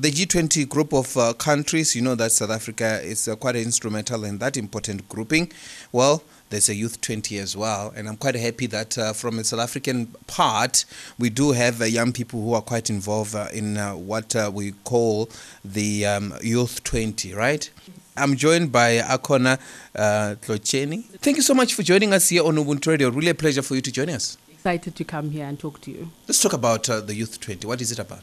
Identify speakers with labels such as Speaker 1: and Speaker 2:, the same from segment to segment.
Speaker 1: the G20 group of uh, countries, you know that South Africa is uh, quite instrumental in that important grouping. Well, there's a Youth 20 as well, and I'm quite happy that uh, from the South African part, we do have uh, young people who are quite involved uh, in uh, what uh, we call the um, Youth 20, right? I'm joined by Akhona uh, Xotyeni. Thank you so much for joining us here on Ubuntu Radio. Really a pleasure for you to join us.
Speaker 2: Excited to come here and talk to you.
Speaker 1: Let's talk about uh, the Youth 20. What is it about?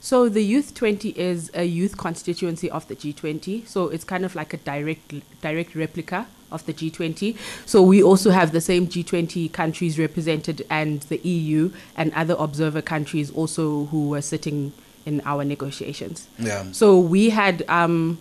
Speaker 2: So the Youth 20 is a youth constituency of the G20. So it's kind of like a direct direct replica of the G20. So we also have the same G20 countries represented and the EU and other observer countries also who were sitting in our negotiations.
Speaker 1: Yeah.
Speaker 2: So we had um,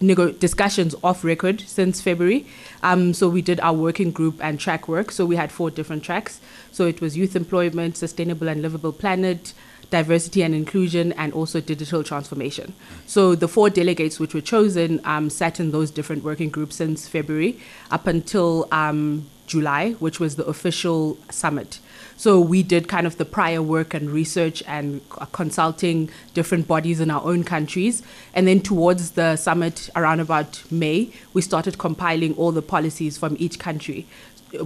Speaker 2: nego- discussions off record since February. Um, so we did our working group and track work. So we had four different tracks. So it was youth employment, sustainable and livable planet, diversity and inclusion, and also digital transformation. So the four delegates which were chosen um, sat in those different working groups since February up until um, July, which was the official summit. So we did kind of the prior work and research and consulting different bodies in our own countries. And then towards the summit around about May, we started compiling all the policies from each country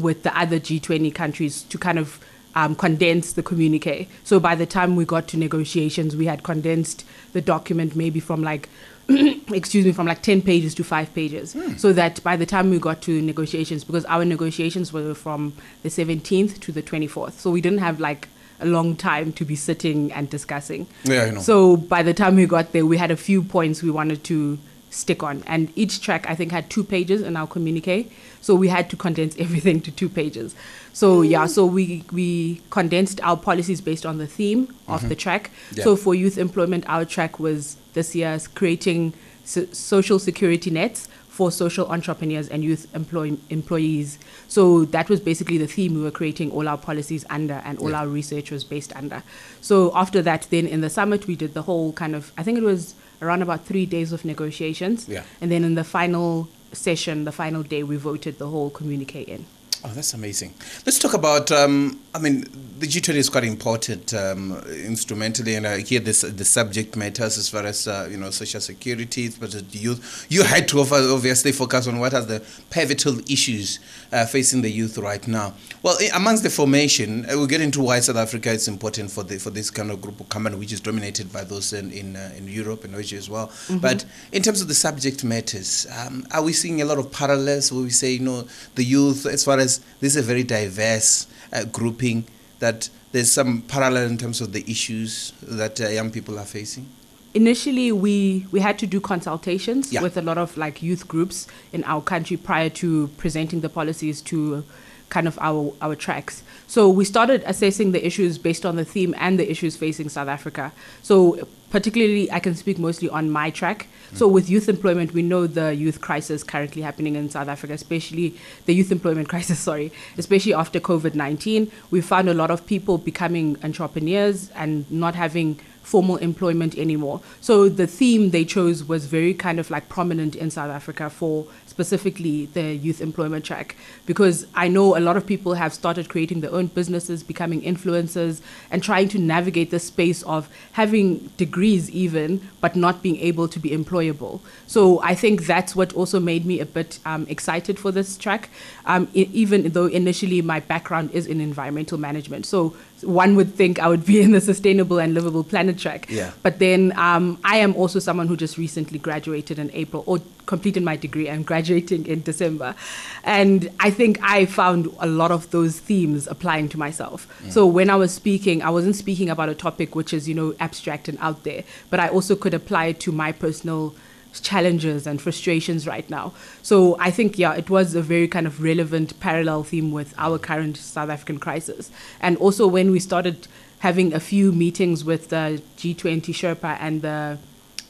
Speaker 2: with the other G20 countries to kind of um, condense the communique. So by the time we got to negotiations, we had condensed the document maybe from like, excuse me, from like 10 pages to five pages. So that by the time we got to negotiations, because our negotiations were from the 17th to the 24th. So we didn't have like a long time to be sitting and discussing.
Speaker 1: Yeah, I know.
Speaker 2: So by the time we got there, we had a few points we wanted to stick on, and each track I think had two pages in our communique. So we had to condense everything to two pages. So yeah, mm. so we we condensed our policies based on the theme of mm-hmm. the track.
Speaker 1: Yeah.
Speaker 2: So for youth employment, our track was this year's creating so- social security nets for social entrepreneurs and youth employ- employees. So that was basically the theme we were creating all our policies under and all
Speaker 1: Yeah.
Speaker 2: our research was based under. So after that, then in the summit, we did the whole kind of, I think it was around about three days of negotiations.
Speaker 1: Yeah.
Speaker 2: And then in the final session, the final day, we voted the whole communique in.
Speaker 1: Oh, that's amazing. Let's talk about. Um, I mean, the G20 is quite important um, instrumentally, and I hear this the subject matters as far as uh, you know social security, but the youth. You had to obviously focus on what are the pivotal issues uh, facing the youth right now. Well, amongst the formation, uh, we'll get into why South Africa is important for the for this kind of group of company, which is dominated by those in in, uh, in Europe and Asia as well. But in terms of the subject matters, um, are we seeing a lot of parallels where we say, you know, the youth, as far as this is a very diverse uh, grouping, that there's some parallel in terms of the issues that uh, young people are facing?
Speaker 2: initially we we had to do consultations
Speaker 1: Yeah.
Speaker 2: with a lot of like youth groups in our country prior to presenting the policies to kind of our our tracks. So we started assessing the issues based on the theme and the issues facing south africa. So particularly i can speak mostly on my track. So with youth employment we know the youth crisis currently happening in south africa especially the youth employment crisis sorry especially after covid-19 we found a lot of people becoming entrepreneurs and not having formal employment anymore. So the theme they chose was very kind of like prominent in South Africa for specifically the youth employment track because I know a lot of people have started creating their own businesses, becoming influencers, and trying to navigate the space of having degrees even, but not being able to be employable. So I think that's what also made me a bit um, excited for this track, um, e- even though initially my background is in environmental management. So one would think I would be in the sustainable and livable planet track.
Speaker 1: Yeah.
Speaker 2: But then um, I am also someone who just recently graduated in April or completed my degree and graduating in December. And I think I found a lot of those themes applying to myself. So when I was speaking, I wasn't speaking about a topic which is, you know, abstract and out there, but I also could apply it to my personal challenges and frustrations right now. So I think, yeah, it was a very kind of relevant parallel theme with our current South African crisis. And also when we started having a few meetings with the G20 Sherpa and the,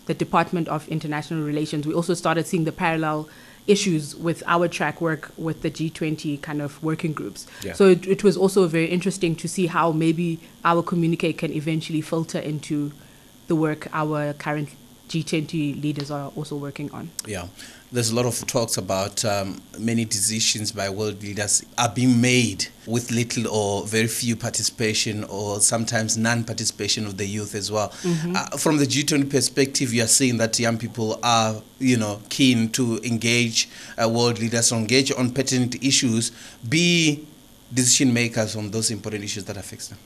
Speaker 2: the Department of International Relations, we also started seeing the parallel issues with our track work with the G20 kind of working groups.
Speaker 1: Yeah.
Speaker 2: So it, it was also very interesting to see how maybe our communique can eventually filter into the work our current G20 leaders are also working on.
Speaker 1: Yeah, there's a lot of talks about um, many decisions by world leaders are being made with little or very few participation or sometimes non-participation of the youth as well. Mm-hmm. Uh, from the G20 perspective, you are seeing that young people are, you know, keen to engage uh, world leaders, engage on pertinent issues, be decision makers on those important issues that affect them.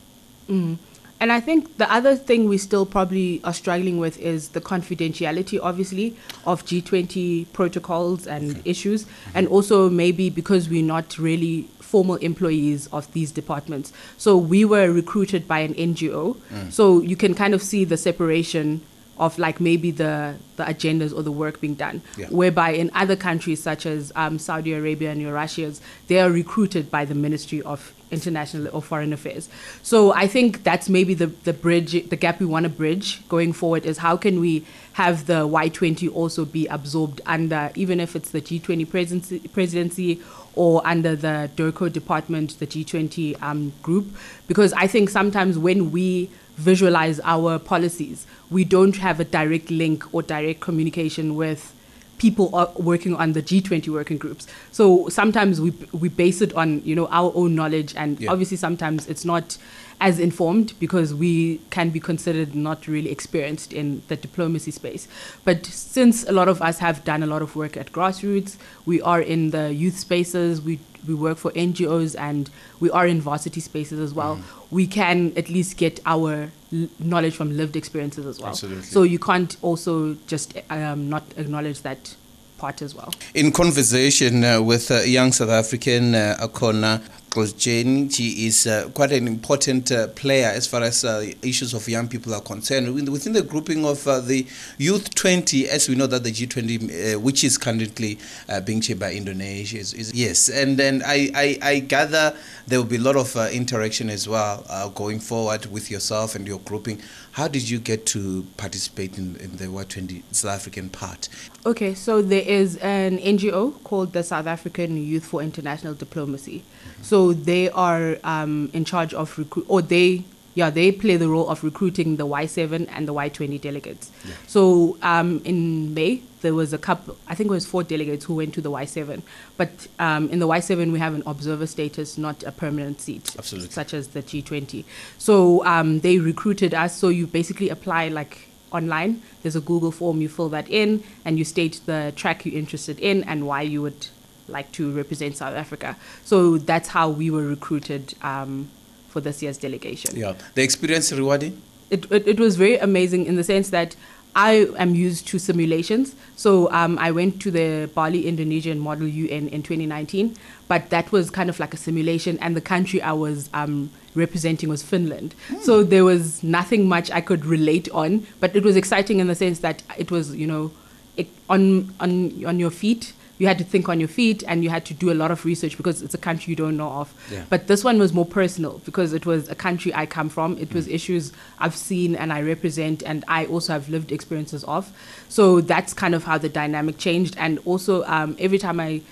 Speaker 2: Mm. And I think the other thing we still probably are struggling with is the confidentiality, obviously, of G20 protocols and issues, mm-hmm. and also maybe because we're not really formal employees of these departments. So we were recruited by an NGO, mm. so you can kind of see the separation of like maybe the, the agendas or the work being done. Yeah. Whereby in other countries such as um, Saudi Arabia and Eurasia's, they are recruited by the Ministry of International or Foreign Affairs. So I think that's maybe the, the bridge, the gap we want to bridge going forward is how can we have the Y20 also be absorbed under, even if it's the G20 presidency, presidency or under the DIRCO department, the G20 um, group, because I think sometimes when we visualize our policies, we don't have a direct link or direct communication with people uh, working on the G20 working groups. So sometimes we we base it on you know our own knowledge, and yeah. obviously sometimes it's not as informed because we can be considered not really experienced in the diplomacy space. But since a lot of us have done a lot of work at grassroots, we are in the youth spaces, we we work for NGOs and we are in varsity spaces as well. Mm. We can at least get our l- knowledge from lived experiences as well.
Speaker 1: Absolutely.
Speaker 2: So you can't also just um, not acknowledge that part as well.
Speaker 1: In conversation uh, with a young South African, uh, Akhona She is uh, quite an important uh, player as far as uh, issues of young people are concerned. Within the grouping of uh, the Youth 20, as we know that the G20, uh, which is currently uh, being chaired by Indonesia, is, is, yes. And then I, I, I, gather there will be a lot of interaction as well going forward with yourself and your grouping. How did you get to participate in, in the Y20 South African part?
Speaker 2: Okay, so there is an NGO called the South African Youth for International Diplomacy. Mm-hmm. So they are um, in charge of recruit, or they yeah, they play the role of recruiting the Y7 and the Y20 delegates. Yeah. So um, in May, there was a couple, I think it was four delegates who went to the Y7. But um, in the Y7, we have an observer status, not a permanent seat,
Speaker 1: Absolutely.
Speaker 2: such as the G20. So um, they recruited us. So you basically apply like online. There's a Google form, you fill that in, and you state the track you're interested in and why you would like to represent South Africa. So that's how we were recruited um, for this year's delegation.
Speaker 1: Yeah, the experience rewarding.
Speaker 2: It, it, it was very amazing in the sense that I am used to simulations. So um, I went to the Bali Indonesian Model UN in 2019, but that was kind of like a simulation, and the country I was um, representing was Finland. Mm. So there was nothing much I could relate on, but it was exciting in the sense that it was, you know, it, on on on your feet you had to think on your feet and you had to do a lot of research because it's a country you don't know of. Yeah. But this one was more personal because it was a country I come from. It mm. was issues I've seen and I represent and I also have lived experiences of. So that's kind of how the dynamic changed. And also, um, every time I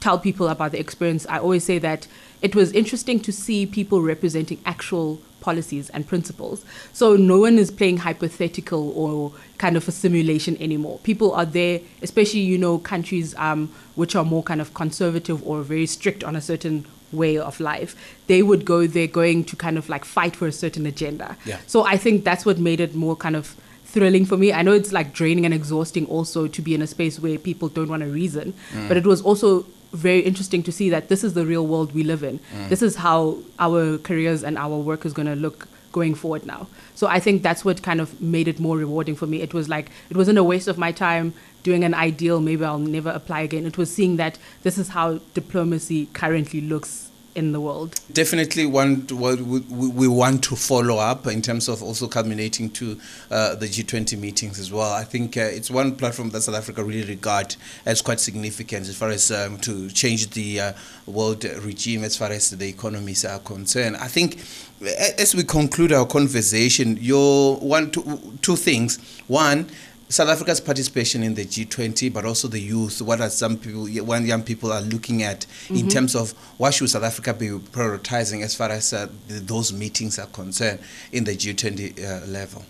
Speaker 2: tell people about the experience, I always say that it was interesting to see people representing actual policies and principles. So no one is playing hypothetical or kind of a simulation anymore. People are there, especially you know countries um, which are more kind of conservative or very strict on a certain way of life. They would go there going to kind of like fight for a certain agenda.
Speaker 1: Yeah.
Speaker 2: So I think that's what made it more kind of thrilling for me. I know it's like draining and exhausting also to be in a space where people don't want to reason, mm. but it was also very interesting to see that this is the real world we live in. Mm. This is how our careers and our work is going to look going forward now. So I think that's what kind of made it more rewarding for me. It was like it wasn't a waste of my time doing an ideal maybe I'll never apply again. It was seeing that this is how diplomacy currently looks in the world.
Speaker 1: Definitely, want what we, we want to follow up in terms of also culminating to uh, the G20 meetings as well. I think uh, it's one platform that South Africa really regard as quite significant as far as um, to change the uh, world regime as far as the economies are concerned. I think as we conclude our conversation, your one two, two things. One South Africa's participation in the G20, but also the youth. What are some people, when young people are looking at mm-hmm. in terms of what should South Africa be prioritizing as far as uh, the, those meetings are concerned in the G20 uh, level?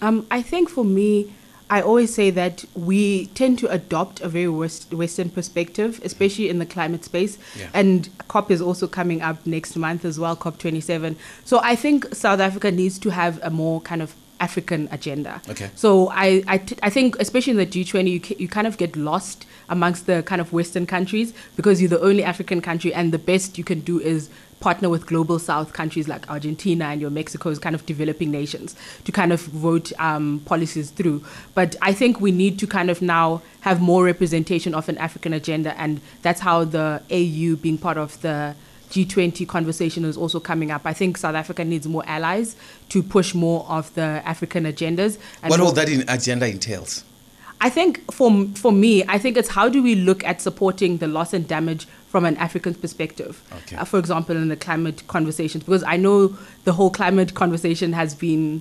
Speaker 2: Um, I think for me, I always say that we tend to adopt a very West, Western perspective, especially in the climate space.
Speaker 1: Yeah.
Speaker 2: And COP is also coming up next month as well, COP27. So I think South Africa needs to have a more kind of African agenda.
Speaker 1: Okay.
Speaker 2: So I, I, t- I think, especially in the G20, you, ca- you kind of get lost amongst the kind of Western countries because you're the only African country, and the best you can do is partner with global South countries like Argentina and your Mexico's kind of developing nations to kind of vote um, policies through. But I think we need to kind of now have more representation of an African agenda, and that's how the AU being part of the G20 conversation is also coming up. I think South Africa needs more allies to push more of the African agendas.
Speaker 1: What all that in agenda entails?
Speaker 2: I think for for me, I think it's how do we look at supporting the loss and damage from an African perspective.
Speaker 1: Okay.
Speaker 2: Uh, for example, in the climate conversations, because I know the whole climate conversation has been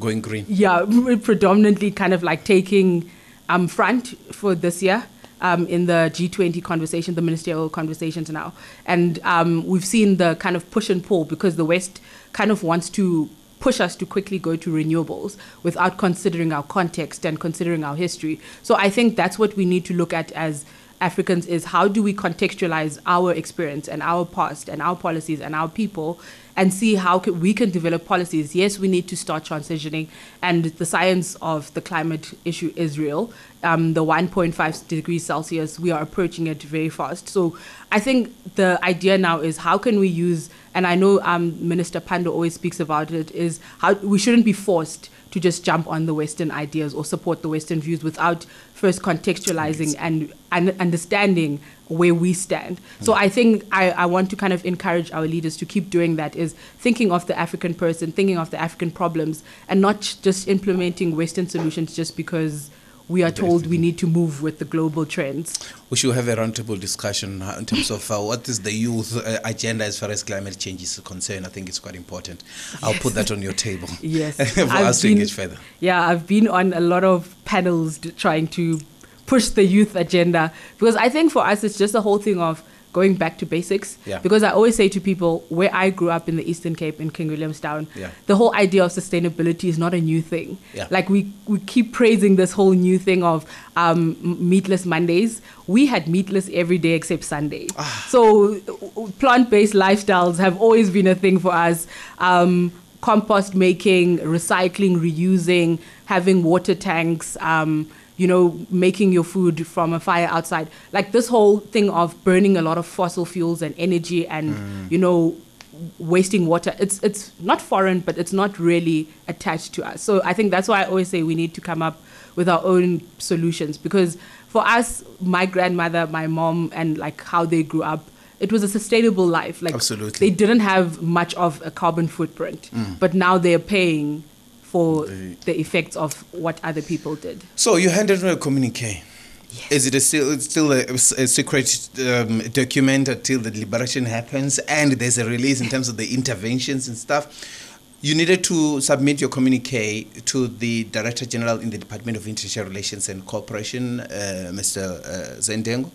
Speaker 1: Going green.
Speaker 2: yeah predominantly kind of like taking um, front for this year um, in the G20 conversation, the ministerial conversations now, and um, we've seen the kind of push and pull because the West kind of wants to push us to quickly go to renewables without considering our context and considering our history. So I think that's what we need to look at as Africans is how do we contextualize our experience and our past and our policies and our people and see how ca- we can develop policies. Yes, we need to start transitioning, and the science of the climate issue is real. Um, the 1.5 degrees Celsius, we are approaching it very fast. So I think the idea now is how can we use, and I know um, Minister Pandor always speaks about it, is how we shouldn't be forced to just jump on the Western ideas or support the Western views without first contextualizing and, and understanding where we stand. So mm. I think I, I want to kind of encourage our leaders to keep doing that is thinking of the African person, thinking of the African problems, and not just implementing Western solutions just because we are told we need to move with the global trends.
Speaker 1: We should have a roundtable discussion uh, in terms of uh, what is the youth uh, agenda as far as climate change is concerned. I think it's quite important. I'll put that on your table
Speaker 2: Yes.
Speaker 1: for
Speaker 2: I've
Speaker 1: us to engage further.
Speaker 2: Yeah, I've been on a lot of panels d- trying to push the youth agenda because I think for us it's just a whole thing of going back to basics.
Speaker 1: Yeah.
Speaker 2: Because I always say to people, where I grew up in the Eastern Cape in King Williamstown,
Speaker 1: Yeah.
Speaker 2: the whole idea of sustainability is not a new thing.
Speaker 1: Yeah.
Speaker 2: Like we, we keep praising this whole new thing of um, meatless Mondays. We had meatless every day except Sunday.
Speaker 1: Ah.
Speaker 2: So plant based lifestyles have always been a thing for us. Um, compost making, recycling, reusing, having water tanks. Um, you know, making your food from a fire outside. Like this whole thing of burning a lot of fossil fuels and energy and, mm. you know, wasting water. It's it's not foreign, but it's not really attached to us. So I think that's why I always say we need to come up with our own solutions because for us, my grandmother, my mom, and like how they grew up, it was a sustainable life. Like
Speaker 1: Absolutely.
Speaker 2: they didn't have much of a carbon footprint, mm. but now they're paying for
Speaker 1: The-
Speaker 2: effects of what other people did.
Speaker 1: So you handed me a communique. Yes. Is it a still it's still a, a secret um, document until the liberation happens and there's a release in terms of the interventions and stuff? You needed to submit your communique to the Director General in the Department of International Relations and Cooperation, uh, Mr. Uh, Zane Dangor.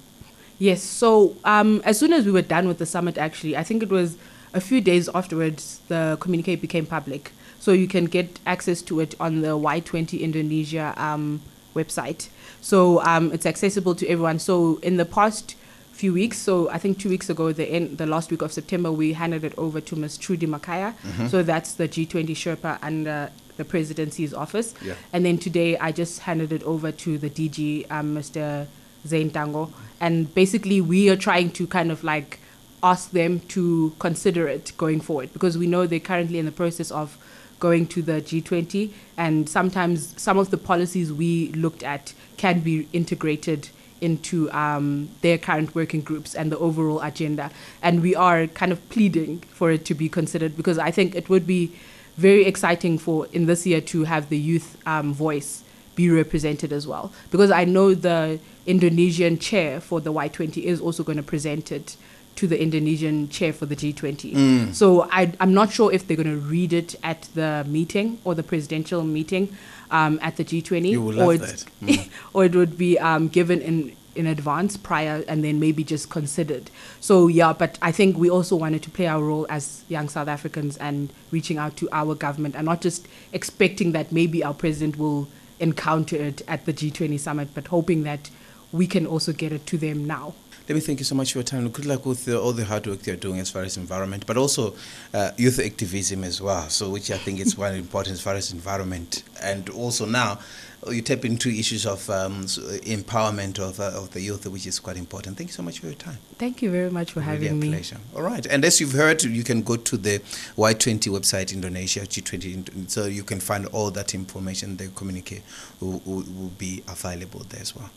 Speaker 2: Yes. So um, as soon as we were done with the summit, actually, I think it was a few days afterwards, the communique became public. So you can get access to it on the Y20 Indonesia um, website. So um, it's accessible to everyone. So in the past few weeks, so I think two weeks ago, the end, the last week of September, we handed it over to Ms. Trudi Makhaya. So that's the G20 Sherpa under the presidency's office.
Speaker 1: Yeah.
Speaker 2: And then today, I just handed it over to the DG, um, Mr. Zane Dangor. And basically, we are trying to kind of like ask them to consider it going forward because we know they're currently in the process of going to the G20. And sometimes some of the policies we looked at can be integrated into um, their current working groups and the overall agenda. And we are kind of pleading for it to be considered because I think it would be very exciting for in this year to have the youth um, voice be represented as well. Because I know the Indonesian chair for the Y20 is also going to present it to the Indonesian chair for the G20. So I, I'm not sure if they're going to read it at the meeting or the presidential meeting um, at the G20.
Speaker 1: You will
Speaker 2: or it's-
Speaker 1: that.
Speaker 2: or it would be um, given in in advance prior and then maybe just considered. So yeah, but I think we also wanted to play our role as young South Africans and reaching out to our government and not just expecting that maybe our president will encounter it at the G20 summit, but hoping that we can also get it to them now.
Speaker 1: Let me thank you so much for your time. Good luck with the, all the hard work you're doing as far as environment, but also uh, youth activism as well. So, which I think is one important as far as environment, and also now you tap into issues of um, empowerment of, uh, of the youth, which is quite important. Thank you so much for your time.
Speaker 2: Thank you very much for
Speaker 1: really
Speaker 2: having me.
Speaker 1: Pleasure. All right, and as you've heard, you can go to the Y20 website, Indonesia G20, so you can find all that information. The communique will, will, will be available there as well.